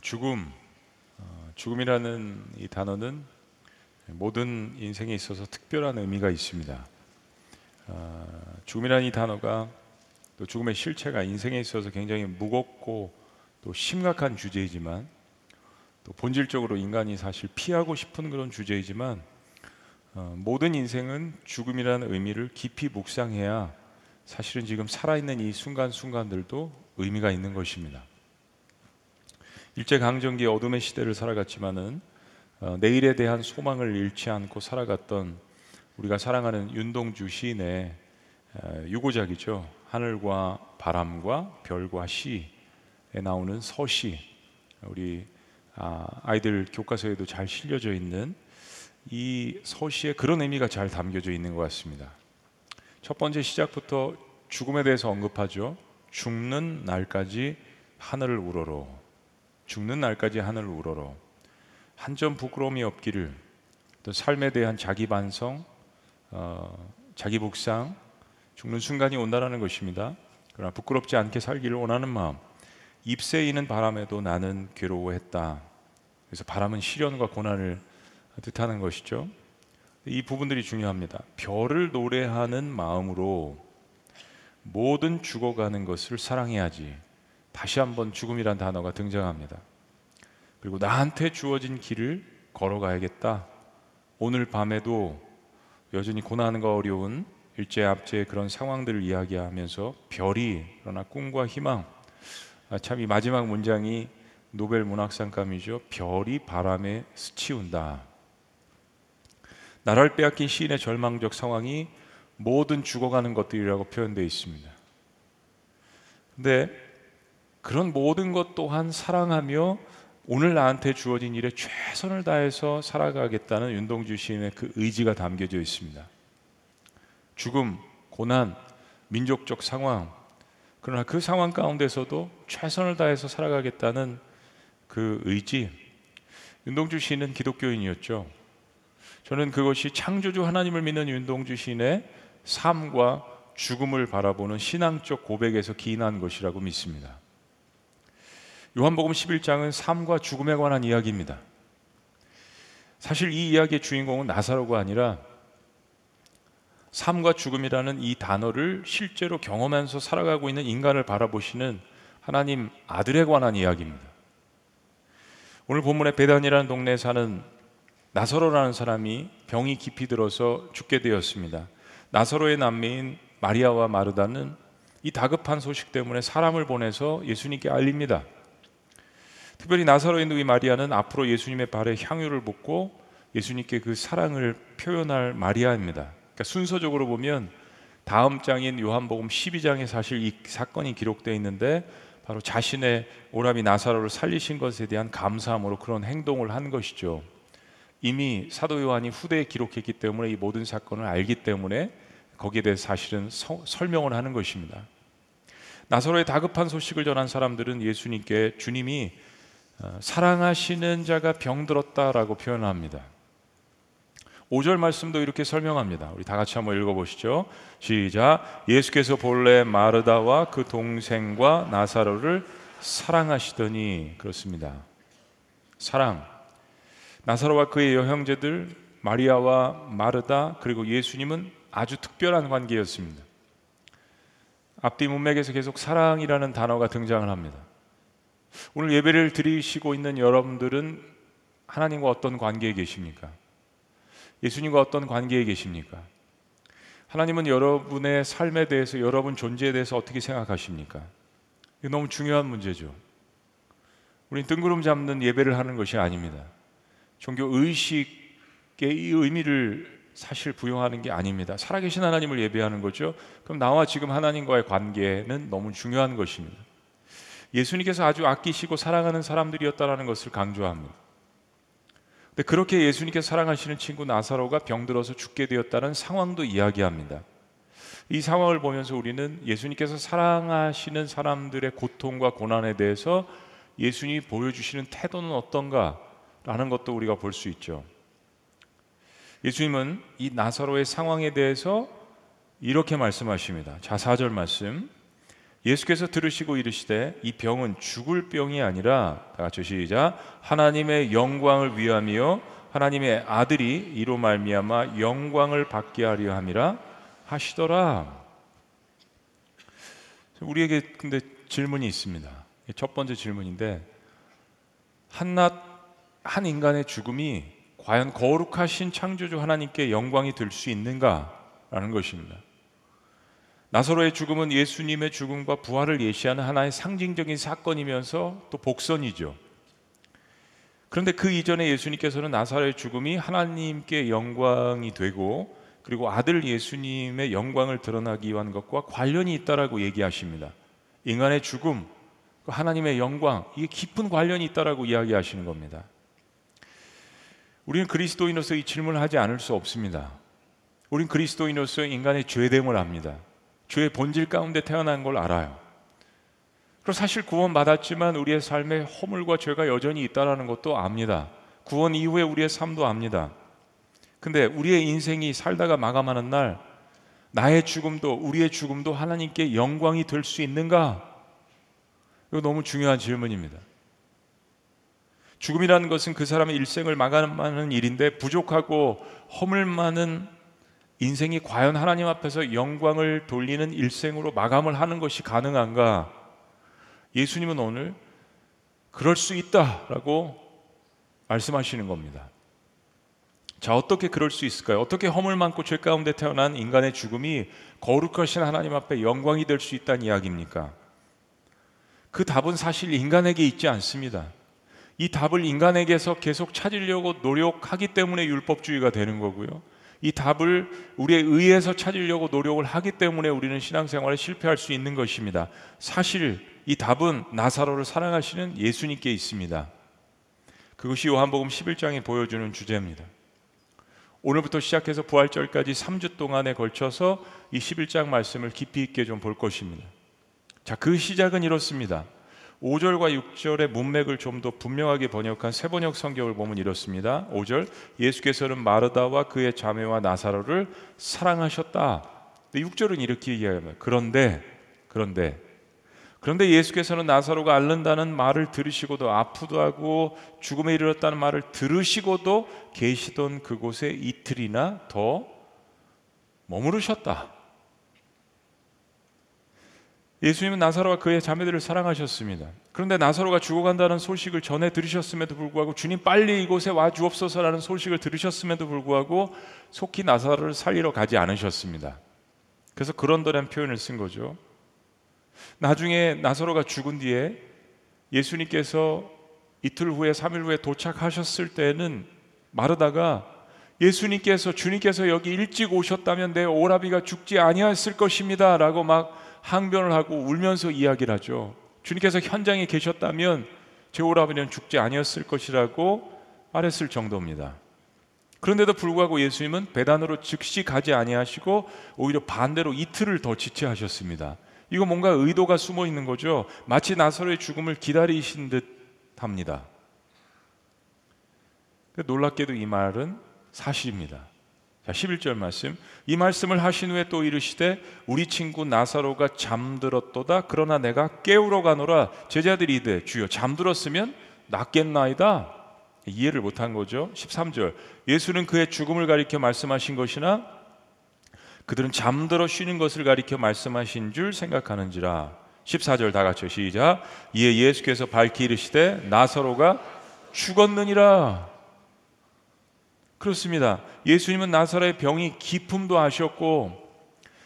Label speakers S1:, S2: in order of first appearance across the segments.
S1: 죽음, 어, 죽음이라는 이 단어는 모든 인생에 있어서 특별한 의미가 있습니다. 어, 죽음이라는 이 단어가 또 죽음의 실체가 인생에 있어서 굉장히 무겁고 또 심각한 주제이지만 또 본질적으로 인간이 사실 피하고 싶은 그런 주제이지만 어, 모든 인생은 죽음이라는 의미를 깊이 묵상해야 사실은 지금 살아있는 이 순간순간들도 의미가 있는 것입니다. 일제 강점기 어둠의 시대를 살아갔지만은 어, 내일에 대한 소망을 잃지 않고 살아갔던 우리가 사랑하는 윤동주 시인의 어, 유고작이죠. 하늘과 바람과 별과 시에 나오는 서시 우리 아, 아이들 교과서에도 잘 실려져 있는 이 서시에 그런 의미가 잘 담겨져 있는 것 같습니다. 첫 번째 시작부터 죽음에 대해서 언급하죠. 죽는 날까지 하늘을 우러러 죽는 날까지 하늘을 우러러 한 점 부끄러움이 없기를 또 삶에 대한 자기 반성, 어, 자기 묵상, 죽는 순간이 온다라는 것입니다. 그러나 부끄럽지 않게 살기를 원하는 마음, 잎새 이는 바람에도 나는 괴로워했다. 그래서 바람은 시련과 고난을 뜻하는 것이죠. 이 부분들이 중요합니다. 별을 노래하는 마음으로 모든 죽어가는 것을 사랑해야지. 다시 한번 죽음이란 단어가 등장합니다. 그리고 나한테 주어진 길을 걸어가야겠다. 오늘 밤에도 여전히 고난과 어려운 일제 압제의 그런 상황들을 이야기하면서 별이 그러나 꿈과 희망 아, 참이 마지막 문장이 노벨 문학상감이죠. 별이 바람에 스치운다. 나라를 빼앗긴 시인의 절망적 상황이 모든 죽어가는 것들이라고 표현되어 있습니다. 근데 그런 모든 것 또한 사랑하며 오늘 나한테 주어진 일에 최선을 다해서 살아가겠다는 윤동주 시인의 그 의지가 담겨져 있습니다. 죽음, 고난, 민족적 상황, 그러나 그 상황 가운데서도 최선을 다해서 살아가겠다는 그 의지. 윤동주 시인은 기독교인이었죠. 저는 그것이 창조주 하나님을 믿는 윤동주 시인의 삶과 죽음을 바라보는 신앙적 고백에서 기인한 것이라고 믿습니다. 요한복음 11장은 삶과 죽음에 관한 이야기입니다. 사실 이 이야기의 주인공은 나사로가 아니라 삶과 죽음이라는 이 단어를 실제로 경험하면서 살아가고 있는 인간을 바라보시는 하나님 아들에 관한 이야기입니다. 오늘 본문의 베단이라는 동네에 사는 나사로라는 사람이 병이 깊이 들어서 죽게 되었습니다. 나사로의 남매인 마리아와 마르다는 이 다급한 소식 때문에 사람을 보내서 예수님께 알립니다. 특별히 나사로의 누이 마리아는 앞으로 예수님의 발에 향유를 붓고 예수님께 그 사랑을 표현할 마리아입니다. 그러니까 순서적으로 보면 다음 장인 요한복음 12장에 사실 이 사건이 기록되어 있는데 바로 자신의 오라비 나사로를 살리신 것에 대한 감사함으로 그런 행동을 한 것이죠. 이미 사도 요한이 후대에 기록했기 때문에 이 모든 사건을 알기 때문에 거기에 대해 사실은 서, 설명을 하는 것입니다. 나사로의 다급한 소식을 전한 사람들은 예수님께 주님이 어, 사랑하시는 자가 병들었다라고 표현합니다. 5절 말씀도 이렇게 설명합니다. 우리 다 같이 한번 읽어보시죠. 시작. 예수께서 본래 마르다와 그 동생과 나사로를 사랑하시더니 그렇습니다. 사랑. 나사로와 그의 여형제들 마리아와 마르다 그리고 예수님은 아주 특별한 관계였습니다. 앞뒤 문맥에서 계속 사랑이라는 단어가 등장을 합니다. 오늘 예배를 드리시고 있는 여러분들은 하나님과 어떤 관계에 계십니까? 예수님과 어떤 관계에 계십니까? 하나님은 여러분의 삶에 대해서 여러분 존재에 대해서 어떻게 생각하십니까? 이거 너무 중요한 문제죠. 우리 뜬구름 잡는 예배를 하는 것이 아닙니다. 종교 의식의 이 의미를 사실 부여하는 게 아닙니다. 살아계신 하나님을 예배하는 거죠. 그럼 나와 지금 하나님과의 관계는 너무 중요한 것입니다. 예수님께서 아주 아끼시고 사랑하는 사람들이었다라는 것을 강조합니다. 근데 그렇게 예수님께서 사랑하시는 친구 나사로가 병들어서 죽게 되었다는 상황도 이야기합니다. 이 상황을 보면서 우리는 예수님께서 사랑하시는 사람들의 고통과 고난에 대해서 예수님이 보여주시는 태도는 어떤가라는 것도 우리가 볼 수 있죠. 예수님은 이 나사로의 상황에 대해서 이렇게 말씀하십니다. 자, 4절 말씀. 예수께서 들으시고 이르시되 이 병은 죽을 병이 아니라 다 같이 시작 하나님의 영광을 위함이요 하나님의 아들이 이로 말미암아 영광을 받게 하려 함이라 하시더라. 우리에게 근데 질문이 있습니다. 첫 번째 질문인데 한낱 한 인간의 죽음이 과연 거룩하신 창조주 하나님께 영광이 될 수 있는가라는 것입니다. 나사로의 죽음은 예수님의 죽음과 부활을 예시하는 하나의 상징적인 사건이면서 또 복선이죠. 그런데 그 이전에 예수님께서는 나사로의 죽음이 하나님께 영광이 되고 그리고 아들 예수님의 영광을 드러나기 위한 것과 관련이 있다라고 얘기하십니다. 인간의 죽음, 그 하나님의 영광, 이게 깊은 관련이 있다라고 이야기하시는 겁니다. 우리는 그리스도인으로서 이 질문을 하지 않을 수 없습니다. 우린 그리스도인으로서 인간의 죄됨을 압니다. 죄의 본질 가운데 태어난 걸 알아요. 그리고 사실 구원 받았지만 우리의 삶에 허물과 죄가 여전히 있다라는 것도 압니다. 구원 이후에 우리의 삶도 압니다. 근데 우리의 인생이 살다가 마감하는 날 나의 죽음도 우리의 죽음도 하나님께 영광이 될 수 있는가? 이거 너무 중요한 질문입니다. 죽음이라는 것은 그 사람의 일생을 마감하는 일인데 부족하고 허물 많은 인생이 과연 하나님 앞에서 영광을 돌리는 일생으로 마감을 하는 것이 가능한가? 예수님은 오늘 그럴 수 있다라고 말씀하시는 겁니다. 자, 어떻게 그럴 수 있을까요? 어떻게 허물 많고 죄 가운데 태어난 인간의 죽음이 거룩하신 하나님 앞에 영광이 될 수 있다는 이야기입니까? 그 답은 사실 인간에게 있지 않습니다. 이 답을 인간에게서 계속 찾으려고 노력하기 때문에 율법주의가 되는 거고요. 이 답을 우리의 의에서 찾으려고 노력을 하기 때문에 우리는 신앙생활에 실패할 수 있는 것입니다. 사실 이 답은 나사로를 사랑하시는 예수님께 있습니다. 그것이 요한복음 11장에 보여주는 주제입니다. 오늘부터 시작해서 부활절까지 3주 동안에 걸쳐서 이 11장 말씀을 깊이 있게 좀 볼 것입니다. 자, 그 시작은 이렇습니다. 5절과 6절의 문맥을 좀 더 분명하게 번역한 세번역 성경을 보면 이렇습니다. 5절 예수께서는 마르다와 그의 자매와 나사로를 사랑하셨다. 6절은 이렇게 이야기합니다. 그런데 그런데 그런데 예수께서는 나사로가 앓는다는 말을 들으시고도 아프도 하고 죽음에 이르렀다는 말을 들으시고도 계시던 그곳에 이틀이나 더 머무르셨다. 예수님은 나사로와 그의 자매들을 사랑하셨습니다. 그런데 나사로가 죽어간다는 소식을 전해 들으셨음에도 불구하고 주님 빨리 이곳에 와 주옵소서라는 소식을 들으셨음에도 불구하고 속히 나사로를 살리러 가지 않으셨습니다. 그래서 그런더란 표현을 쓴 거죠. 나중에 나사로가 죽은 뒤에 예수님께서 이틀 후에 3일 후에 도착하셨을 때는 마르다가 예수님께서 주님께서 여기 일찍 오셨다면 내 오라비가 죽지 아니했을 것입니다라고 막 항변을 하고 울면서 이야기를 하죠. 주님께서 현장에 계셨다면 제 오라비는 죽지 아니었을 것이라고 말했을 정도입니다. 그런데도 불구하고 예수님은 배단으로 즉시 가지 아니하시고 오히려 반대로 이틀을 더 지체하셨습니다. 이거 뭔가 의도가 숨어 있는 거죠. 마치 나사로의 죽음을 기다리신 듯 합니다. 놀랍게도 이 말은 사실입니다. 자, 11절 말씀. 이 말씀을 하신 후에 또 이르시되 우리 친구 나사로가 잠들었도다. 그러나 내가 깨우러 가노라. 제자들이 이되 주여 잠들었으면 낫겠나이다. 이해를 못한 거죠. 13절. 예수는 그의 죽음을 가리켜 말씀하신 것이나 그들은 잠들어 쉬는 것을 가리켜 말씀하신 줄 생각하는지라. 14절 다 같이 시작. 이에 예수께서 밝히 이르시되 나사로가 죽었느니라. 그렇습니다. 예수님은 나사로의 병이 기품도 아셨고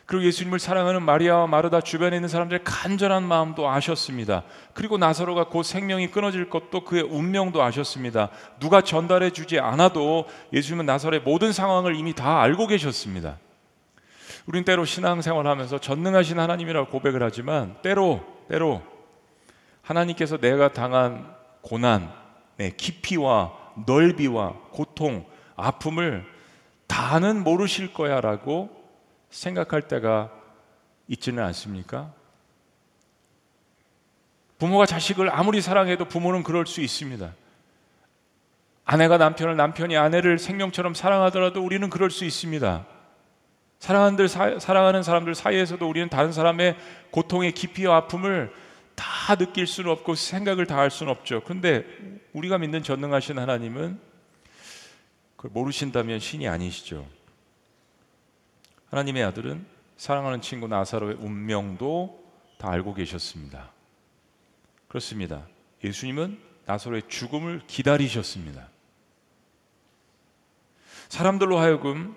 S1: 그리고 예수님을 사랑하는 마리아와 마르다 주변에 있는 사람들의 간절한 마음도 아셨습니다. 그리고 나사로가 곧 생명이 끊어질 것도 그의 운명도 아셨습니다. 누가 전달해 주지 않아도 예수님은 나사로의 모든 상황을 이미 다 알고 계셨습니다. 우린 때로 신앙생활하면서 전능하신 하나님이라고 고백을 하지만 때로 때로 하나님께서 내가 당한 고난, 네, 깊이와 넓이와 고통 아픔을 다는 모르실 거야라고 생각할 때가 있지는 않습니까? 부모가 자식을 아무리 사랑해도 부모는 그럴 수 있습니다. 아내가 남편을 남편이 아내를 생명처럼 사랑하더라도 우리는 그럴 수 있습니다. 사랑하는, 사, 사랑하는 사람들 사이에서도 우리는 다른 사람의 고통의 깊이와 아픔을 다 느낄 수는 없고 생각을 다 할 수는 없죠. 그런데 우리가 믿는 전능하신 하나님은 그걸 모르신다면 신이 아니시죠. 하나님의 아들은 사랑하는 친구 나사로의 운명도 다 알고 계셨습니다. 그렇습니다. 예수님은 나사로의 죽음을 기다리셨습니다. 사람들로 하여금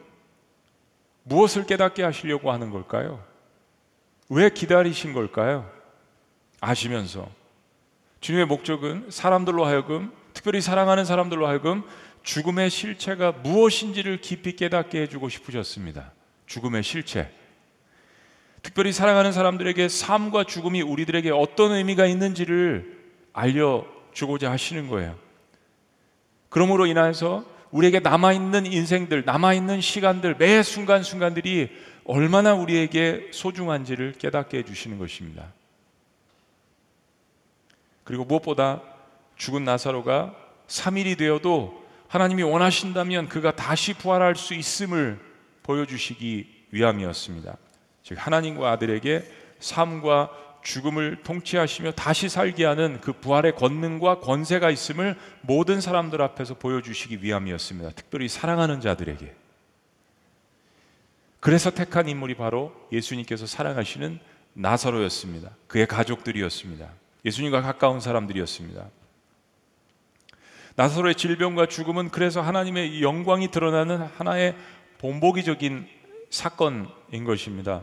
S1: 무엇을 깨닫게 하시려고 하는 걸까요? 왜 기다리신 걸까요? 아시면서 주님의 목적은 사람들로 하여금 특별히 사랑하는 사람들로 하여금 죽음의 실체가 무엇인지를 깊이 깨닫게 해주고 싶으셨습니다. 죽음의 실체. 특별히 사랑하는 사람들에게 삶과 죽음이 우리들에게 어떤 의미가 있는지를 알려주고자 하시는 거예요. 그러므로 인해서 우리에게 남아있는 인생들, 남아있는 시간들, 매 순간순간들이 얼마나 우리에게 소중한지를 깨닫게 해주시는 것입니다. 그리고 무엇보다 죽은 나사로가 3일이 되어도 하나님이 원하신다면 그가 다시 부활할 수 있음을 보여주시기 위함이었습니다. 즉, 하나님과 아들에게 삶과 죽음을 통치하시며 다시 살게 하는 그 부활의 권능과 권세가 있음을 모든 사람들 앞에서 보여주시기 위함이었습니다. 특별히 사랑하는 자들에게. 그래서 택한 인물이 바로 예수님께서 사랑하시는 나사로였습니다. 그의 가족들이었습니다. 예수님과 가까운 사람들이었습니다. 나사로의 질병과 죽음은 그래서 하나님의 영광이 드러나는 하나의 본보기적인 사건인 것입니다.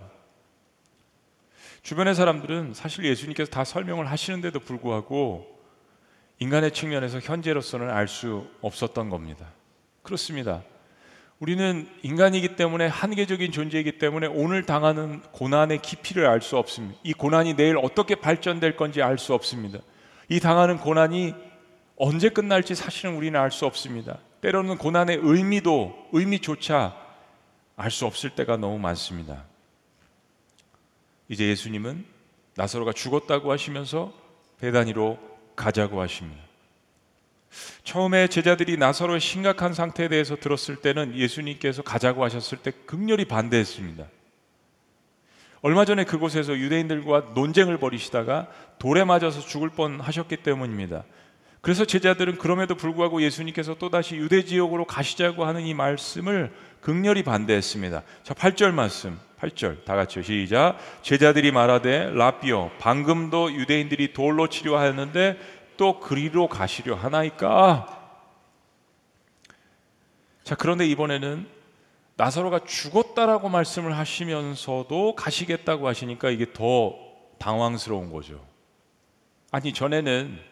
S1: 주변의 사람들은 사실 예수님께서 다 설명을 하시는데도 불구하고 인간의 측면에서 현재로서는 알 수 없었던 겁니다. 그렇습니다. 우리는 인간이기 때문에 한계적인 존재이기 때문에 오늘 당하는 고난의 깊이를 알 수 없습니다. 이 고난이 내일 어떻게 발전될 건지 알 수 없습니다. 이 당하는 고난이 언제 끝날지 사실은 우리는 알 수 없습니다. 때로는 고난의 의미도 의미조차 알 수 없을 때가 너무 많습니다. 이제 예수님은 나사로가 죽었다고 하시면서 배단위로 가자고 하십니다. 처음에 제자들이 나사로의 심각한 상태에 대해서 들었을 때는 예수님께서 가자고 하셨을 때 극렬히 반대했습니다. 얼마 전에 그곳에서 유대인들과 논쟁을 벌이시다가 돌에 맞아서 죽을 뻔 하셨기 때문입니다. 그래서 제자들은 그럼에도 불구하고 예수님께서 또다시 유대 지역으로 가시자고 하는 이 말씀을 극렬히 반대했습니다. 자, 8절 말씀. 8절 다 같이 시작. 제자들이 말하되 라비오 방금도 유대인들이 돌로 치료하였는데 또 그리로 가시려 하나이까? 자, 그런데 이번에는 나사로가 죽었다라고 말씀을 하시면서도 가시겠다고 하시니까 이게 더 당황스러운 거죠. 아니, 전에는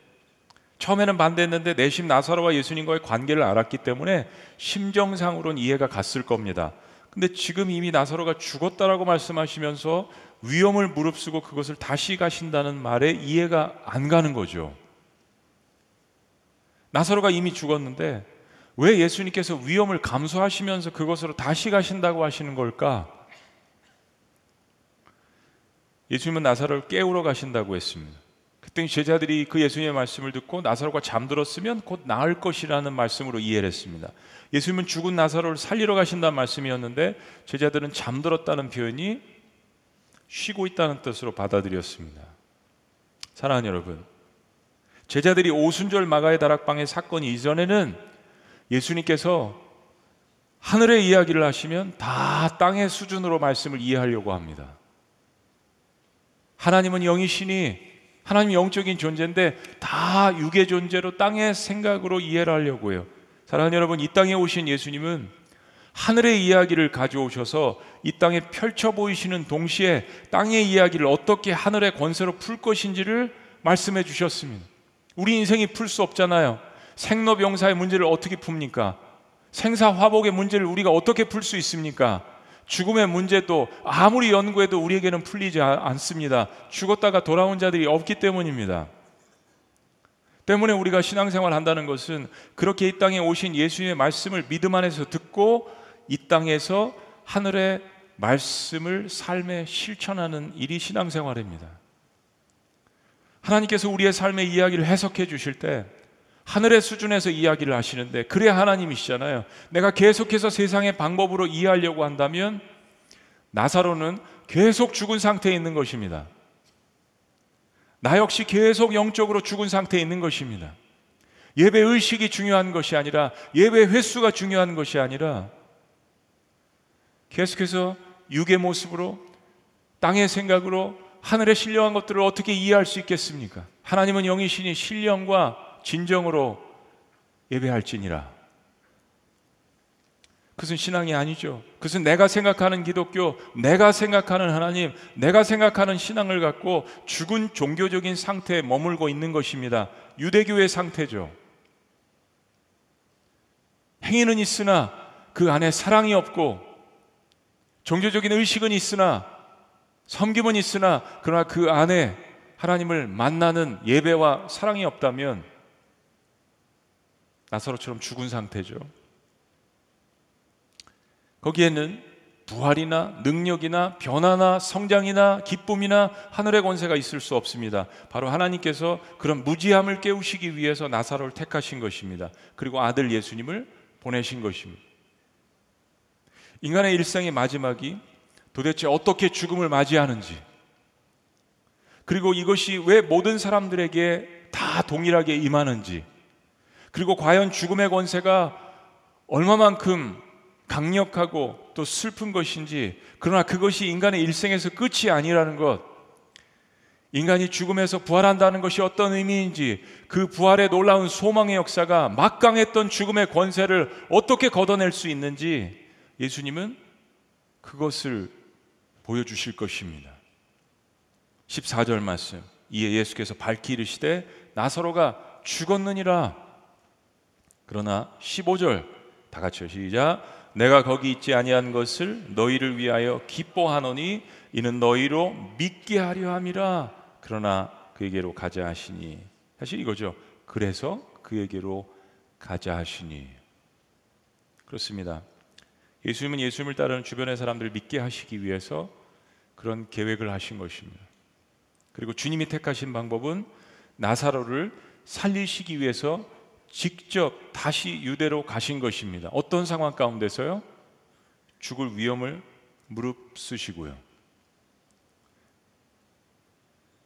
S1: 처음에는 반대했는데 내심 나사로와 예수님과의 관계를 알았기 때문에 심정상으로는 이해가 갔을 겁니다. 근데 지금 이미 나사로가 죽었다라고 말씀하시면서 위험을 무릅쓰고 그것을 다시 가신다는 말에 이해가 안 가는 거죠. 나사로가 이미 죽었는데 왜 예수님께서 위험을 감수하시면서 그것으로 다시 가신다고 하시는 걸까? 예수님은 나사로를 깨우러 가신다고 했습니다. 그때 제자들이 그 예수님의 말씀을 듣고 나사로가 잠들었으면 곧 나을 것이라는 말씀으로 이해를 했습니다. 예수님은 죽은 나사로를 살리러 가신다는 말씀이었는데 제자들은 잠들었다는 표현이 쉬고 있다는 뜻으로 받아들였습니다. 사랑하는 여러분, 제자들이 오순절 마가의 다락방의 사건이 이전에는 예수님께서 하늘의 이야기를 하시면 다 땅의 수준으로 말씀을 이해하려고 합니다. 하나님은 영이시니 하나님 영적인 존재인데 다 육의 존재로 땅의 생각으로 이해를 하려고 해요. 사랑하는 여러분, 이 땅에 오신 예수님은 하늘의 이야기를 가져오셔서 이 땅에 펼쳐 보이시는 동시에 땅의 이야기를 어떻게 하늘의 권세로 풀 것인지를 말씀해 주셨습니다. 우리 인생이 풀 수 없잖아요. 생로병사의 문제를 어떻게 풉니까? 생사화복의 문제를 우리가 어떻게 풀 수 있습니까? 죽음의 문제도 아무리 연구해도 우리에게는 풀리지 않습니다. 죽었다가 돌아온 자들이 없기 때문입니다. 때문에 우리가 신앙생활 한다는 것은 그렇게 이 땅에 오신 예수님의 말씀을 믿음 안에서 듣고 이 땅에서 하늘의 말씀을 삶에 실천하는 일이 신앙생활입니다. 하나님께서 우리의 삶의 이야기를 해석해 주실 때 하늘의 수준에서 이야기를 하시는데 그래야 하나님이시잖아요. 내가 계속해서 세상의 방법으로 이해하려고 한다면 나사로는 계속 죽은 상태에 있는 것입니다. 나 역시 계속 영적으로 죽은 상태에 있는 것입니다. 예배 의식이 중요한 것이 아니라 예배 횟수가 중요한 것이 아니라 계속해서 육의 모습으로 땅의 생각으로 하늘의 신령한 것들을 어떻게 이해할 수 있겠습니까? 하나님은 영이시니 신령과 진정으로 예배할지니라. 그것은 신앙이 아니죠. 그것은 내가 생각하는 기독교, 내가 생각하는 하나님, 내가 생각하는 신앙을 갖고 죽은 종교적인 상태에 머물고 있는 것입니다. 유대교의 상태죠. 행위는 있으나 그 안에 사랑이 없고 종교적인 의식은 있으나 섬김은 있으나 그러나 그 안에 하나님을 만나는 예배와 사랑이 없다면 나사로처럼 죽은 상태죠. 거기에는 부활이나 능력이나 변화나 성장이나 기쁨이나 하늘의 권세가 있을 수 없습니다. 바로 하나님께서 그런 무지함을 깨우시기 위해서 나사로를 택하신 것입니다. 그리고 아들 예수님을 보내신 것입니다. 인간의 일생의 마지막이 도대체 어떻게 죽음을 맞이하는지, 그리고 이것이 왜 모든 사람들에게 다 동일하게 임하는지, 그리고 과연 죽음의 권세가 얼마만큼 강력하고 또 슬픈 것인지, 그러나 그것이 인간의 일생에서 끝이 아니라는 것, 인간이 죽음에서 부활한다는 것이 어떤 의미인지, 그 부활의 놀라운 소망의 역사가 막강했던 죽음의 권세를 어떻게 걷어낼 수 있는지, 예수님은 그것을 보여주실 것입니다. 14절 말씀. 이에 예수께서 밝히 이르시되 나사로가 죽었느니라. 그러나 15절 다 같이요 시작. 내가 거기 있지 아니한 것을 너희를 위하여 기뻐하노니 이는 너희로 믿게 하려 함이라. 그러나 그에게로 가자 하시니 사실 이거죠. 그래서 그에게로 가자 하시니 그렇습니다. 예수님은 예수님을 따르는 주변의 사람들을 믿게 하시기 위해서 그런 계획을 하신 것입니다. 그리고 주님이 택하신 방법은 나사로를 살리시기 위해서 직접 다시 유대로 가신 것입니다. 어떤 상황 가운데서요? 죽을 위험을 무릅쓰시고요.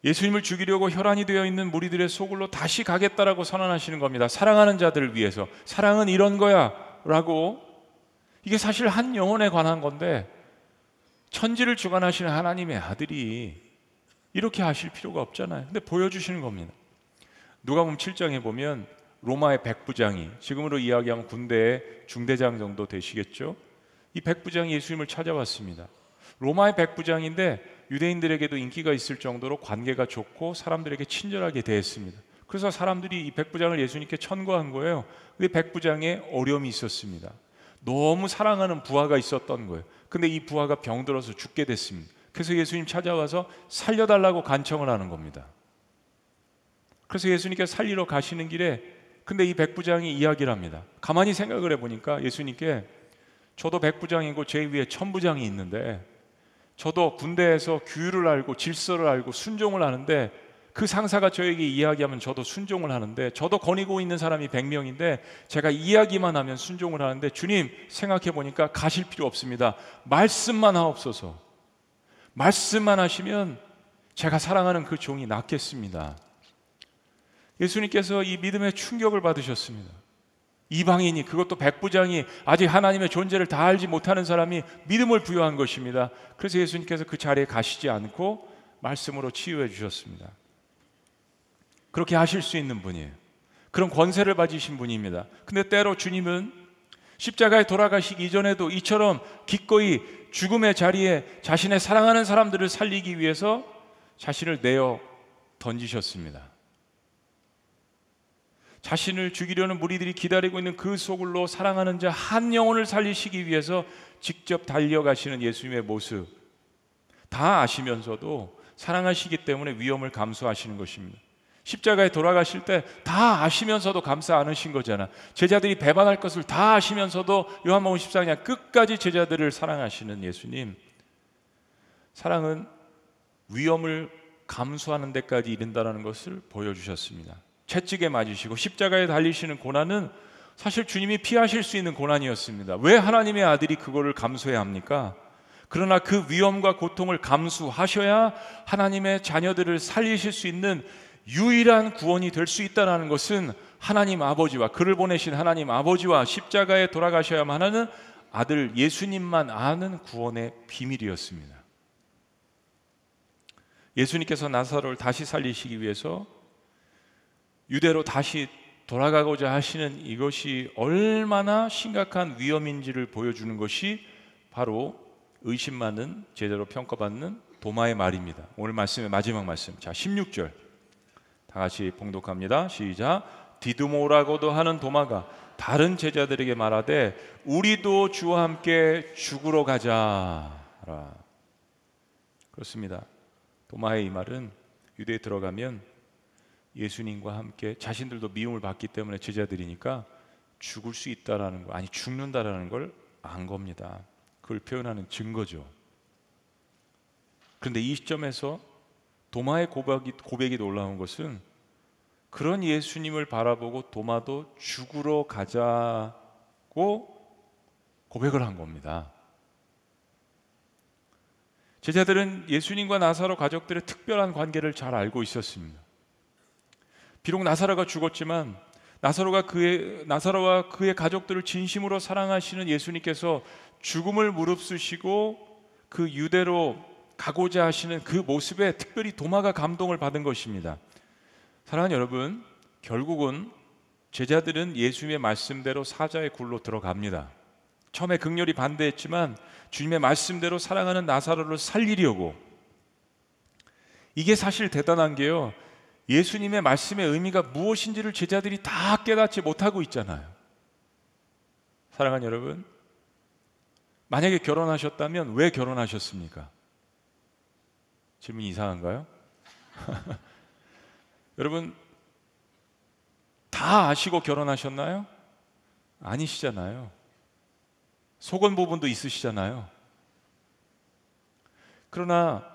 S1: 예수님을 죽이려고 혈안이 되어 있는 무리들의 속으로 다시 가겠다라고 선언하시는 겁니다. 사랑하는 자들을 위해서. 사랑은 이런 거야. 라고 이게 사실 한 영혼에 관한 건데 천지를 주관하시는 하나님의 아들이 이렇게 하실 필요가 없잖아요. 근데 보여주시는 겁니다. 누가복음 7장에 보면 로마의 백부장이 지금으로 이야기하면 군대의 중대장 정도 되시겠죠. 이 백부장이 예수님을 찾아왔습니다. 로마의 백부장인데 유대인들에게도 인기가 있을 정도로 관계가 좋고 사람들에게 친절하게 대했습니다. 그래서 사람들이 이 백부장을 예수님께 천거한 거예요. 근데 백부장에 어려움이 있었습니다. 너무 사랑하는 부하가 있었던 거예요. 근데 이 부하가 병들어서 죽게 됐습니다. 그래서 예수님 찾아와서 살려달라고 간청을 하는 겁니다. 그래서 예수님께 살리러 가시는 길에 근데 이 백부장이 이야기를 합니다. 가만히 생각을 해보니까 예수님께 저도 백부장이고 제 위에 천부장이 있는데 저도 군대에서 규율을 알고 질서를 알고 순종을 하는데 그 상사가 저에게 이야기하면 저도 순종을 하는데 저도 거니고 있는 사람이 100명인데 제가 이야기만 하면 순종을 하는데 주님 생각해 보니까 가실 필요 없습니다. 말씀만 하옵소서. 말씀만 하시면 제가 사랑하는 그 종이 낫겠습니다. 예수님께서 이 믿음의 충격을 받으셨습니다. 이방인이 그것도 백부장이 아직 하나님의 존재를 다 알지 못하는 사람이 믿음을 부여한 것입니다. 그래서 예수님께서 그 자리에 가시지 않고 말씀으로 치유해 주셨습니다. 그렇게 하실 수 있는 분이에요. 그런 권세를 가지신 분입니다. 근데 때로 주님은 십자가에 돌아가시기 이전에도 이처럼 기꺼이 죽음의 자리에 자신의 사랑하는 사람들을 살리기 위해서 자신을 내어 던지셨습니다. 자신을 죽이려는 무리들이 기다리고 있는 그 소굴로 사랑하는 자 한 영혼을 살리시기 위해서 직접 달려가시는 예수님의 모습 다 아시면서도 사랑하시기 때문에 위험을 감수하시는 것입니다. 십자가에 돌아가실 때 다 아시면서도 감싸 안으신 거잖아. 제자들이 배반할 것을 다 아시면서도 요한복음 14장 끝까지 제자들을 사랑하시는 예수님. 사랑은 위험을 감수하는 데까지 이른다라는 것을 보여주셨습니다. 채찍에 맞으시고 십자가에 달리시는 고난은 사실 주님이 피하실 수 있는 고난이었습니다. 왜 하나님의 아들이 그거를 감수해야 합니까? 그러나 그 위험과 고통을 감수하셔야 하나님의 자녀들을 살리실 수 있는 유일한 구원이 될 수 있다는 것은 하나님 아버지와 그를 보내신 하나님 아버지와 십자가에 돌아가셔야만 하는 아들 예수님만 아는 구원의 비밀이었습니다. 예수님께서 나사로를 다시 살리시기 위해서 유대로 다시 돌아가고자 하시는 이것이 얼마나 심각한 위험인지를 보여주는 것이 바로 의심 많은 제대로 평가받는 도마의 말입니다. 오늘 말씀의 마지막 말씀. 자, 16절. 다 같이 봉독합니다. 시작. 디두모라고도 하는 도마가 다른 제자들에게 말하되 우리도 주와 함께 죽으러 가자라. 그렇습니다. 도마의 이 말은 유대에 들어가면 예수님과 함께 자신들도 미움을 받기 때문에 제자들이니까 죽을 수 있다라는 거 아니 죽는다라는 걸 안 겁니다. 그걸 표현하는 증거죠. 그런데 이 시점에서 도마의 고백이, 고백이 놀라운 것은 그런 예수님을 바라보고 도마도 죽으러 가자고 고백을 한 겁니다. 제자들은 예수님과 나사로 가족들의 특별한 관계를 잘 알고 있었습니다. 비록 나사로가 죽었지만 나사로가 그의 나사로와 그의 가족들을 진심으로 사랑하시는 예수님께서 죽음을 무릅쓰시고 그 유대로 가고자 하시는 그 모습에 특별히 도마가 감동을 받은 것입니다. 사랑하는 여러분, 결국은 제자들은 예수님의 말씀대로 사자의 굴로 들어갑니다. 처음에 극렬히 반대했지만 주님의 말씀대로 사랑하는 나사로를 살리려고 이게 사실 대단한 게요. 예수님의 말씀의 의미가 무엇인지를 제자들이 다 깨닫지 못하고 있잖아요. 사랑하는 여러분, 만약에 결혼하셨다면 왜 결혼하셨습니까? 질문이 이상한가요? 여러분, 다 아시고 결혼하셨나요? 아니시잖아요. 속은 부분도 있으시잖아요. 그러나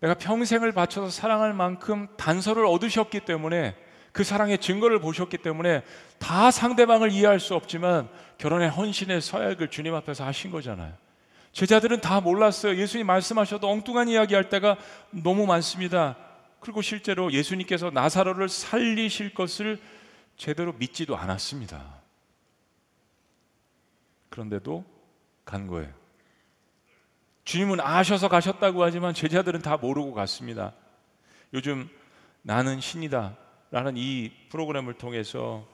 S1: 내가 평생을 바쳐서 사랑할 만큼 단서를 얻으셨기 때문에 그 사랑의 증거를 보셨기 때문에 다 상대방을 이해할 수 없지만 결혼의 헌신의 서약을 주님 앞에서 하신 거잖아요. 제자들은 다 몰랐어요. 예수님 말씀하셔도 엉뚱한 이야기 할 때가 너무 많습니다. 그리고 실제로 예수님께서 나사로를 살리실 것을 제대로 믿지도 않았습니다. 그런데도 간 거예요. 주님은 아셔서 가셨다고 하지만 제자들은 다 모르고 갔습니다. 요즘 나는 신이다 라는 이 프로그램을 통해서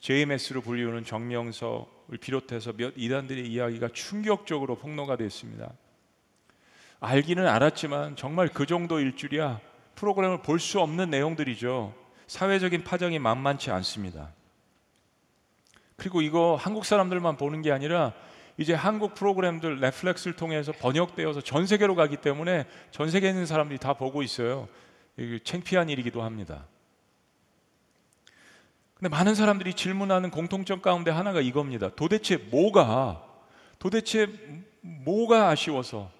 S1: JMS로 불리우는 정명석을 비롯해서 몇 이단들의 이야기가 충격적으로 폭로가 됐습니다. 알기는 알았지만 정말 그 정도일 줄이야 프로그램을 볼 수 없는 내용들이죠. 사회적인 파장이 만만치 않습니다. 그리고 이거 한국 사람들만 보는 게 아니라 이제 한국 프로그램들 넷플릭스를 통해서 번역되어서 전 세계로 가기 때문에 전 세계에 있는 사람들이 다 보고 있어요. 이게 창피한 일이기도 합니다. 근데 많은 사람들이 질문하는 공통점 가운데 하나가 이겁니다. 도대체 뭐가 도대체 뭐가 아쉬워서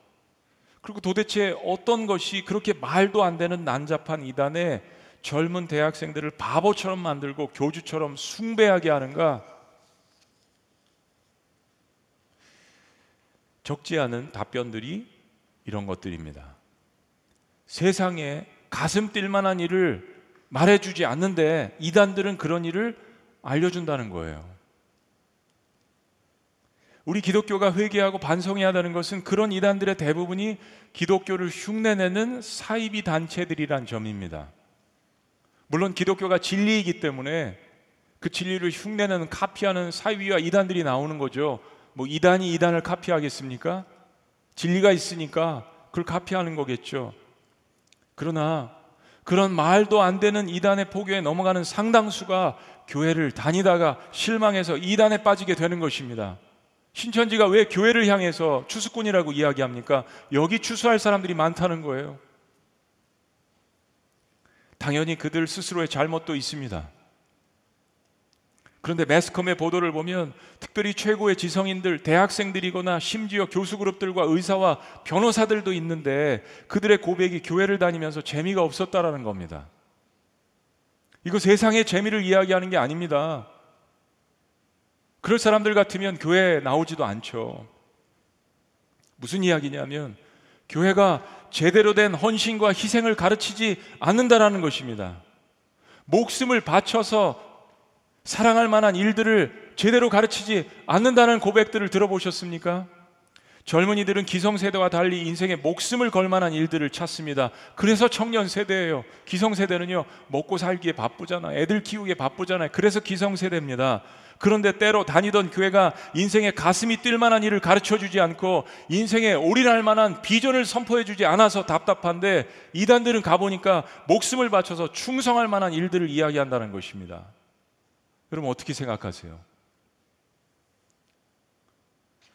S1: 그리고 도대체 어떤 것이 그렇게 말도 안 되는 난잡한 이단에 젊은 대학생들을 바보처럼 만들고 교주처럼 숭배하게 하는가? 적지 않은 답변들이 이런 것들입니다. 세상에 가슴 뛸 만한 일을 말해주지 않는데 이단들은 그런 일을 알려준다는 거예요. 우리 기독교가 회개하고 반성해야 한다는 것은 그런 이단들의 대부분이 기독교를 흉내내는 사이비 단체들이란 점입니다. 물론 기독교가 진리이기 때문에 그 진리를 흉내내는 카피하는 사이비와 이단들이 나오는 거죠. 뭐 이단이 이단을 카피하겠습니까? 진리가 있으니까 그걸 카피하는 거겠죠. 그러나 그런 말도 안 되는 이단의 포교에 넘어가는 상당수가 교회를 다니다가 실망해서 이단에 빠지게 되는 것입니다. 신천지가 왜 교회를 향해서 추수꾼이라고 이야기합니까? 여기 추수할 사람들이 많다는 거예요. 당연히 그들 스스로의 잘못도 있습니다. 그런데 매스컴의 보도를 보면 특별히 최고의 지성인들, 대학생들이거나 심지어 교수 그룹들과 의사와 변호사들도 있는데 그들의 고백이 교회를 다니면서 재미가 없었다라는 겁니다. 이거 세상의 재미를 이야기하는 게 아닙니다. 그럴 사람들 같으면 교회에 나오지도 않죠. 무슨 이야기냐면 교회가 제대로 된 헌신과 희생을 가르치지 않는다라는 것입니다. 목숨을 바쳐서 사랑할 만한 일들을 제대로 가르치지 않는다는 고백들을 들어보셨습니까? 젊은이들은 기성세대와 달리 인생에 목숨을 걸 만한 일들을 찾습니다. 그래서 청년 세대예요. 기성세대는요, 먹고 살기에 바쁘잖아. 애들 키우기에 바쁘잖아요. 그래서 기성세대입니다. 그런데 때로 다니던 교회가 인생에 가슴이 뛸 만한 일을 가르쳐 주지 않고 인생에 올인할 만한 비전을 선포해 주지 않아서 답답한데 이단들은 가보니까 목숨을 바쳐서 충성할 만한 일들을 이야기한다는 것입니다. 여러분 어떻게 생각하세요?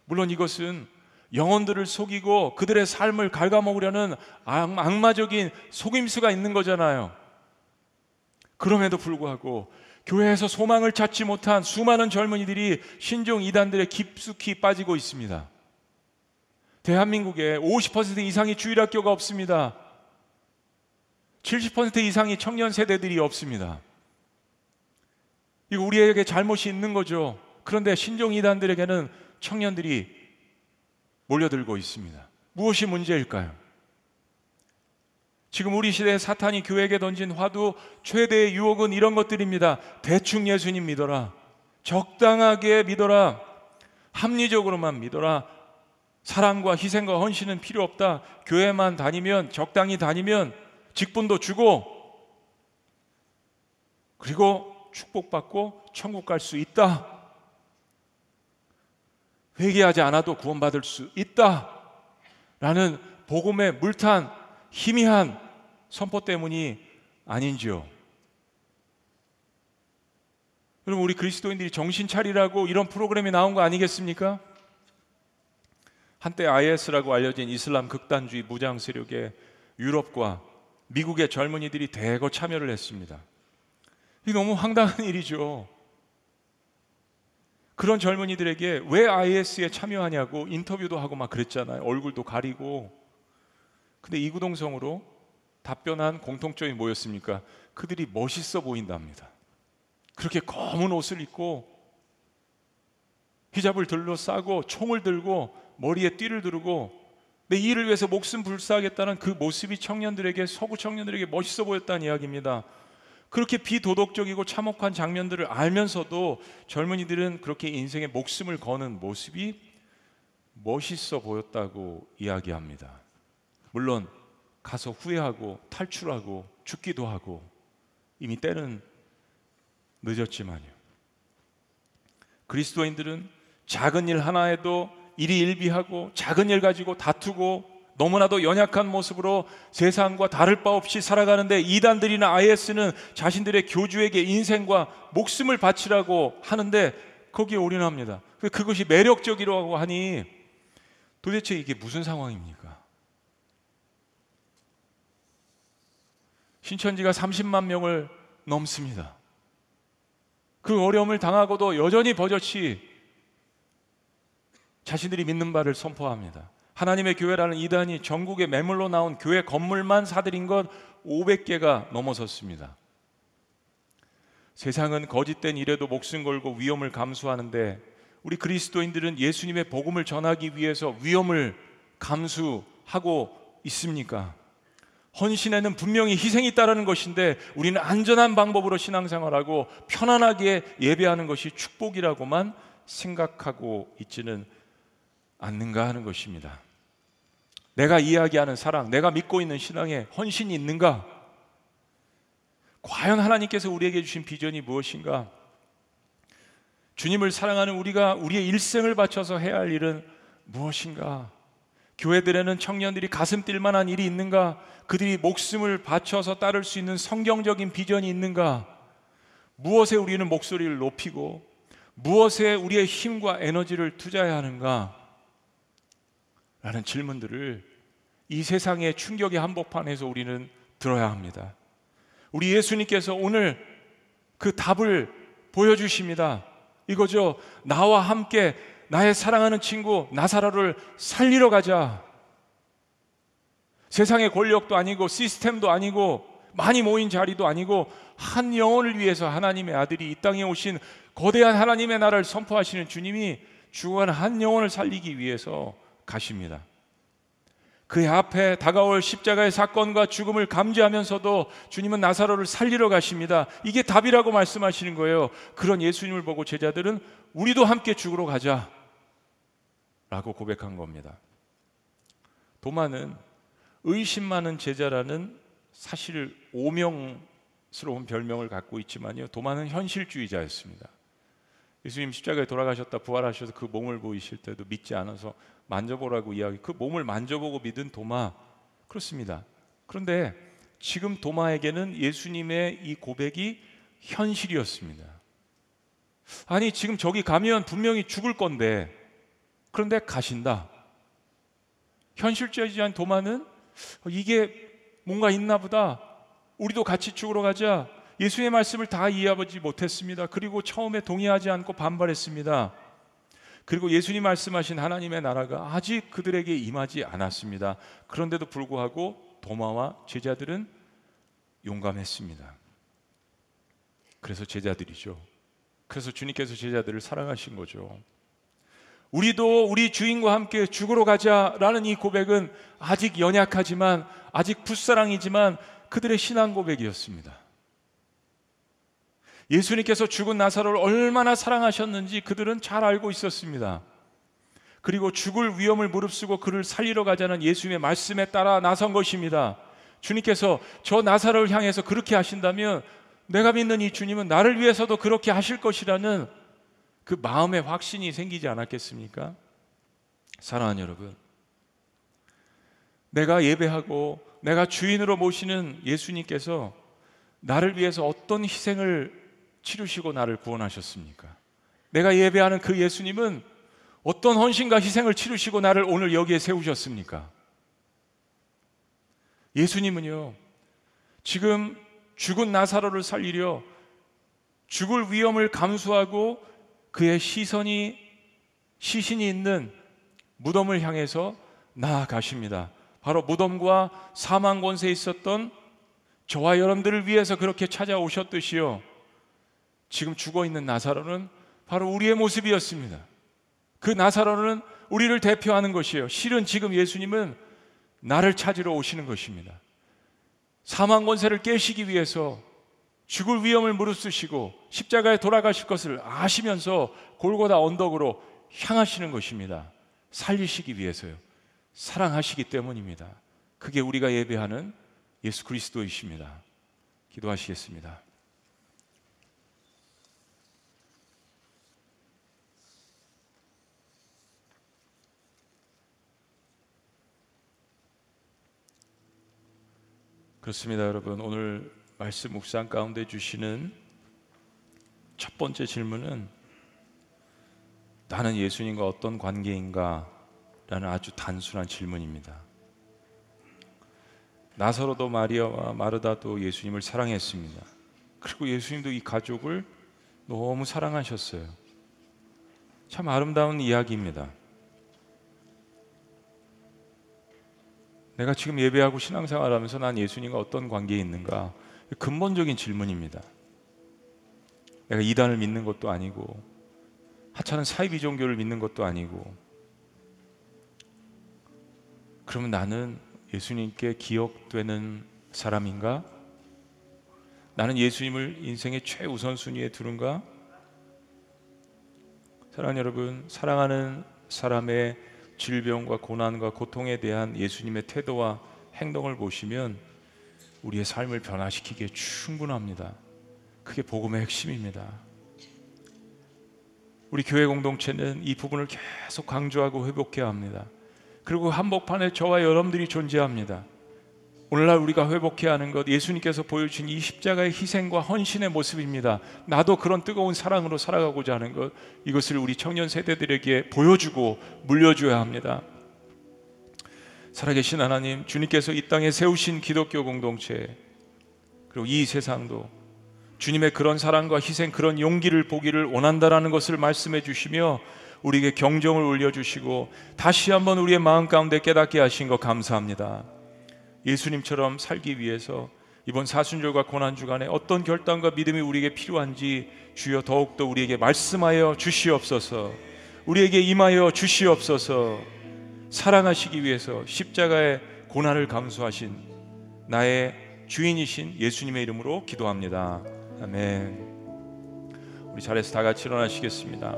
S1: 물론 이것은 영혼들을 속이고 그들의 삶을 갉아먹으려는 악마적인 속임수가 있는 거잖아요. 그럼에도 불구하고 교회에서 소망을 찾지 못한 수많은 젊은이들이 신종 이단들에 깊숙이 빠지고 있습니다. 대한민국에 50% 이상이 주일학교가 없습니다. 70% 이상이 청년 세대들이 없습니다. 이거 우리에게 잘못이 있는 거죠. 그런데 신종 이단들에게는 청년들이 몰려들고 있습니다. 무엇이 문제일까요? 지금 우리 시대에 사탄이 교회에게 던진 화두 최대의 유혹은 이런 것들입니다. 대충 예수님 믿어라. 적당하게 믿어라. 합리적으로만 믿어라. 사랑과 희생과 헌신은 필요 없다. 교회만 다니면 적당히 다니면 직분도 주고 그리고 축복받고 천국 갈 수 있다. 회개하지 않아도 구원받을 수 있다. 라는 복음의 물탄 희미한 선포 때문이 아닌지요. 여러분 우리 그리스도인들이 정신 차리라고 이런 프로그램이 나온 거 아니겠습니까? 한때 IS라고 알려진 이슬람 극단주의 무장 세력의 유럽과 미국의 젊은이들이 대거 참여를 했습니다. 이 너무 황당한 일이죠. 그런 젊은이들에게 왜 IS에 참여하냐고 인터뷰도 하고 막 그랬잖아요. 얼굴도 가리고. 근데 이구동성으로 답변한 공통점이 뭐였습니까? 그들이 멋있어 보인답니다. 그렇게 검은 옷을 입고 히잡을 들러싸고 총을 들고 머리에 띠를 두르고 내 일을 위해서 목숨 불사하겠다는 그 모습이 청년들에게 서구 청년들에게 멋있어 보였다는 이야기입니다. 그렇게 비도덕적이고 참혹한 장면들을 알면서도 젊은이들은 그렇게 인생의 목숨을 거는 모습이 멋있어 보였다고 이야기합니다. 물론 가서 후회하고 탈출하고 죽기도 하고 이미 때는 늦었지만요. 그리스도인들은 작은 일 하나에도 일이 일비하고 작은 일 가지고 다투고 너무나도 연약한 모습으로 세상과 다를 바 없이 살아가는데 이단들이나 IS는 자신들의 교주에게 인생과 목숨을 바치라고 하는데 거기에 올인합니다. 그것이 매력적이라고 하니 도대체 이게 무슨 상황입니까? 신천지가 30만 명을 넘습니다. 그 어려움을 당하고도 여전히 버젓이 자신들이 믿는 바를 선포합니다. 하나님의 교회라는 이단이 전국에 매물로 나온 교회 건물만 사들인 것 500개가 넘어섰습니다. 세상은 거짓된 일에도 목숨 걸고 위험을 감수하는데 우리 그리스도인들은 예수님의 복음을 전하기 위해서 위험을 감수하고 있습니까? 헌신에는 분명히 희생이 있다라는 것인데 우리는 안전한 방법으로 신앙생활하고 편안하게 예배하는 것이 축복이라고만 생각하고 있지는 않는가 하는 것입니다. 내가 이야기하는 사랑, 내가 믿고 있는 신앙에 헌신이 있는가? 과연 하나님께서 우리에게 주신 비전이 무엇인가? 주님을 사랑하는 우리가 우리의 일생을 바쳐서 해야 할 일은 무엇인가? 교회들에는 청년들이 가슴 뛸 만한 일이 있는가? 그들이 목숨을 바쳐서 따를 수 있는 성경적인 비전이 있는가? 무엇에 우리는 목소리를 높이고 무엇에 우리의 힘과 에너지를 투자해야 하는가? 라는 질문들을 이 세상의 충격의 한복판에서 우리는 들어야 합니다. 우리 예수님께서 오늘 그 답을 보여주십니다. 이거죠. 나와 함께 나의 사랑하는 친구 나사로를 살리러 가자. 세상의 권력도 아니고 시스템도 아니고 많이 모인 자리도 아니고 한 영혼을 위해서 하나님의 아들이 이 땅에 오신 거대한 하나님의 나라를 선포하시는 주님이 죽어간 한 영혼을 살리기 위해서 가십니다. 그의 앞에 다가올 십자가의 사건과 죽음을 감지하면서도 주님은 나사로를 살리러 가십니다. 이게 답이라고 말씀하시는 거예요. 그런 예수님을 보고 제자들은 우리도 함께 죽으러 가자. 라고 고백한 겁니다. 도마는 의심 많은 제자라는 사실 오명스러운 별명을 갖고 있지만요. 도마는 현실주의자였습니다. 예수님 십자가에 돌아가셨다 부활하셔서 그 몸을 보이실 때도 믿지 않아서 만져보라고 이야기. 그 몸을 만져보고 믿은 도마 그렇습니다. 그런데 지금 도마에게는 예수님의 이 고백이 현실이었습니다. 아니 지금 저기 가면 분명히 죽을 건데 그런데 가신다. 현실적이지 않은 도마는 이게 뭔가 있나 보다. 우리도 같이 죽으러 가자. 예수의 말씀을 다 이해하지 못했습니다. 그리고 처음에 동의하지 않고 반발했습니다. 그리고 예수님 말씀하신 하나님의 나라가 아직 그들에게 임하지 않았습니다. 그런데도 불구하고 도마와 제자들은 용감했습니다. 그래서 제자들이죠. 그래서 주님께서 제자들을 사랑하신 거죠. 우리도 우리 주인과 함께 죽으러 가자라는 이 고백은 아직 연약하지만 아직 풋사랑이지만 그들의 신앙 고백이었습니다. 예수님께서 죽은 나사로를 얼마나 사랑하셨는지 그들은 잘 알고 있었습니다. 그리고 죽을 위험을 무릅쓰고 그를 살리러 가자는 예수님의 말씀에 따라 나선 것입니다. 주님께서 저 나사로를 향해서 그렇게 하신다면 내가 믿는 이 주님은 나를 위해서도 그렇게 하실 것이라는 그 마음의 확신이 생기지 않았겠습니까? 사랑하는 여러분. 내가 예배하고 내가 주인으로 모시는 예수님께서 나를 위해서 어떤 희생을 치르시고 나를 구원하셨습니까? 내가 예배하는 그 예수님은 어떤 헌신과 희생을 치르시고 나를 오늘 여기에 세우셨습니까? 예수님은요, 지금 죽은 나사로를 살리려 죽을 위험을 감수하고 그의 시선이, 시신이 있는 무덤을 향해서 나아가십니다. 바로 무덤과 사망 권세에 있었던 저와 여러분들을 위해서 그렇게 찾아오셨듯이요. 지금 죽어 있는 나사로는 바로 우리의 모습이었습니다. 그 나사로는 우리를 대표하는 것이에요. 실은 지금 예수님은 나를 찾으러 오시는 것입니다. 사망 권세를 깨시기 위해서 죽을 위험을 무릅쓰시고 십자가에 돌아가실 것을 아시면서 골고다 언덕으로 향하시는 것입니다. 살리시기 위해서요. 사랑하시기 때문입니다. 그게 우리가 예배하는 예수 그리스도이십니다. 기도하시겠습니다. 그렇습니다, 여러분. 오늘 말씀 묵상 가운데 주시는 첫 번째 질문은 나는 예수님과 어떤 관계인가? 라는 아주 단순한 질문입니다. 나사로도 마리아와 마르다도 예수님을 사랑했습니다. 그리고 예수님도 이 가족을 너무 사랑하셨어요. 참 아름다운 이야기입니다. 내가 지금 예배하고 신앙생활 하면서 난 예수님과 어떤 관계에 있는가? 근본적인 질문입니다. 내가 이단을 믿는 것도 아니고, 하찮은 사이비 종교를 믿는 것도 아니고, 그러면 나는 예수님께 기억되는 사람인가? 나는 예수님을 인생의 최우선 순위에 두는가? 사랑하는 여러분, 사랑하는 사람의 질병과 고난과 고통에 대한 예수님의 태도와 행동을 보시면 우리의 삶을 변화시키기에 충분합니다. 그게 복음의 핵심입니다. 우리 교회 공동체는 이 부분을 계속 강조하고 회복해야 합니다. 그리고 한복판에 저와 여러분들이 존재합니다. 오늘날 우리가 회복해야 하는 것 예수님께서 보여주신 이 십자가의 희생과 헌신의 모습입니다. 나도 그런 뜨거운 사랑으로 살아가고자 하는 것 이것을 우리 청년 세대들에게 보여주고 물려줘야 합니다. 살아계신 하나님 주님께서 이 땅에 세우신 기독교 공동체 그리고 이 세상도 주님의 그런 사랑과 희생 그런 용기를 보기를 원한다라는 것을 말씀해 주시며 우리에게 경종을 울려 주시고 다시 한번 우리의 마음 가운데 깨닫게 하신 것 감사합니다. 예수님처럼 살기 위해서 이번 사순절과 고난 주간에 어떤 결단과 믿음이 우리에게 필요한지 주여 더욱더 우리에게 말씀하여 주시옵소서. 우리에게 임하여 주시옵소서. 사랑하시기 위해서 십자가의 고난을 감수하신 나의 주인이신 예수님의 이름으로 기도합니다. 아멘. 우리 자리에서 다 같이 일어나시겠습니다.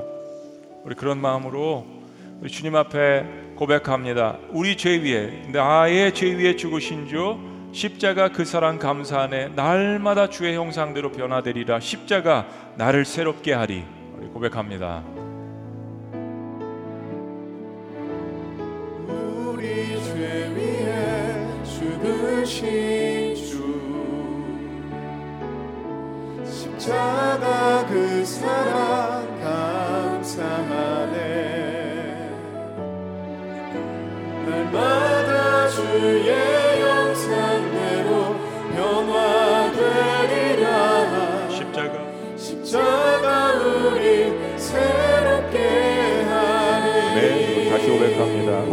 S1: 우리 그런 마음으로 우리 주님 앞에 고백합니다. 우리 죄 위에 나의 죄 위에 죽으신 주 십자가 그 사랑 감사하네 날마다 주의 형상대로 변화되리라 십자가 나를 새롭게 하리 우리 고백합니다.
S2: 우리 죄 위에 죽으신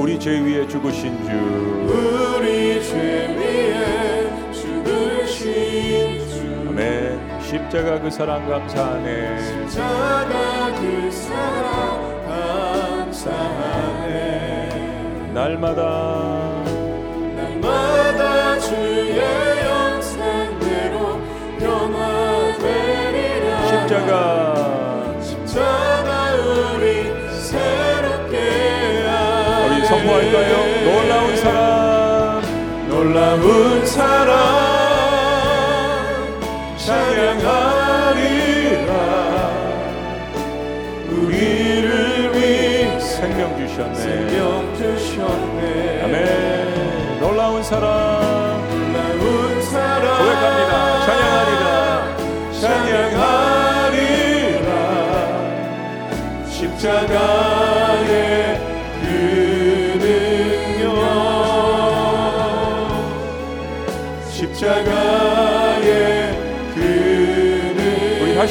S2: 우리
S1: 죄 위에 죽으신 주.
S2: 우리 죄 위에 죽으신 주.
S1: 아멘. 십자가 그 사랑 감사하네.
S2: 십자가 그 사랑 감사하네.
S1: 날마다
S2: 날마다 주의 영상대로 변화되리라.
S1: 십자가.
S2: 십자가
S1: 선포할까요? 놀라운 사랑
S2: 놀라운 사랑 찬양하리라. 우리를 위해
S1: 생명 주셨네.
S2: 생명 주셨네.
S1: 아멘. 놀라운 사랑
S2: 놀라운 사랑
S1: 고백합니다. 찬양하리라.
S2: 찬양하리라. 십자가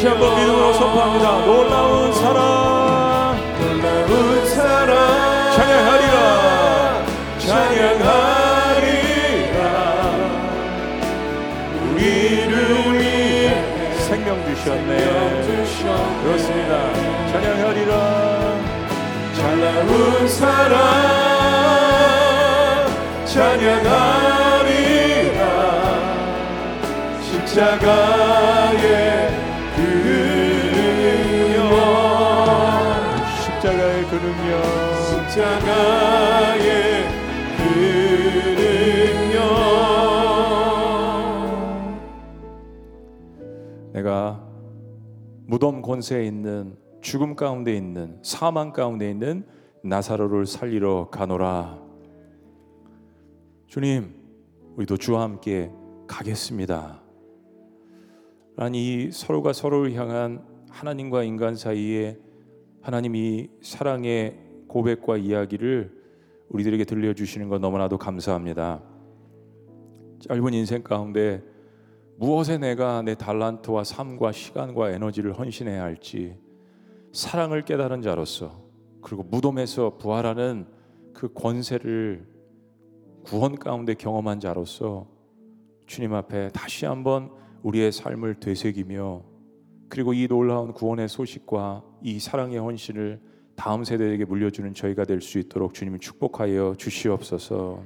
S1: 다시 한번 믿음으로 선포합니다. 놀라운 사랑.
S2: 놀라운 사랑.
S1: 찬양하리라.
S2: 찬양하리라. 우리를 위해
S1: 생명 주셨네. 그렇습니다. 찬양하리라.
S2: 놀라운 사랑. 찬양하리라. 십자가의
S1: 십자가의 그 능력
S2: 십자가의 그 능력
S1: 내가 무덤 권세에 있는 죽음 가운데 있는 사망 가운데 있는 나사로를 살리러 가노라. 주님, 우리도 주와 함께 가겠습니다. 이 서로가 서로를 향한 하나님과 인간 사이에 하나님 이 사랑의 고백과 이야기를 우리들에게 들려주시는 것 너무나도 감사합니다. 짧은 인생 가운데 무엇에 내가 내 달란트와 삶과 시간과 에너지를 헌신해야 할지 사랑을 깨달은 자로서 그리고 무덤에서 부활하는 그 권세를 구원 가운데 경험한 자로서 주님 앞에 다시 한번 우리의 삶을 되새기며 그리고 이 놀라운 구원의 소식과 이 사랑의 헌신을 다음 세대에게 물려주는 저희가 될 수 있도록 주님이 축복하여 주시옵소서.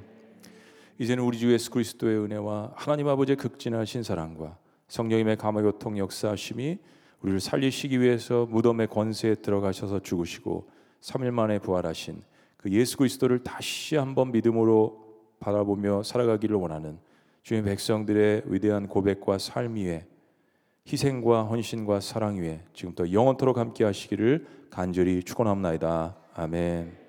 S1: 이제는 우리 주 예수 그리스도의 은혜와 하나님 아버지의 극진하신 사랑과 성령님의 감화 교통 역사하심이 우리를 살리시기 위해서 무덤의 권세에 들어가셔서 죽으시고 3일 만에 부활하신 그 예수 그리스도를 다시 한번 믿음으로 바라보며 살아가기를 원하는 주의 백성들의 위대한 고백과 삶 위에 희생과 헌신과 사랑 위에 지금부터 영원토록 함께 하시기를 간절히 축원합나이다. 아멘.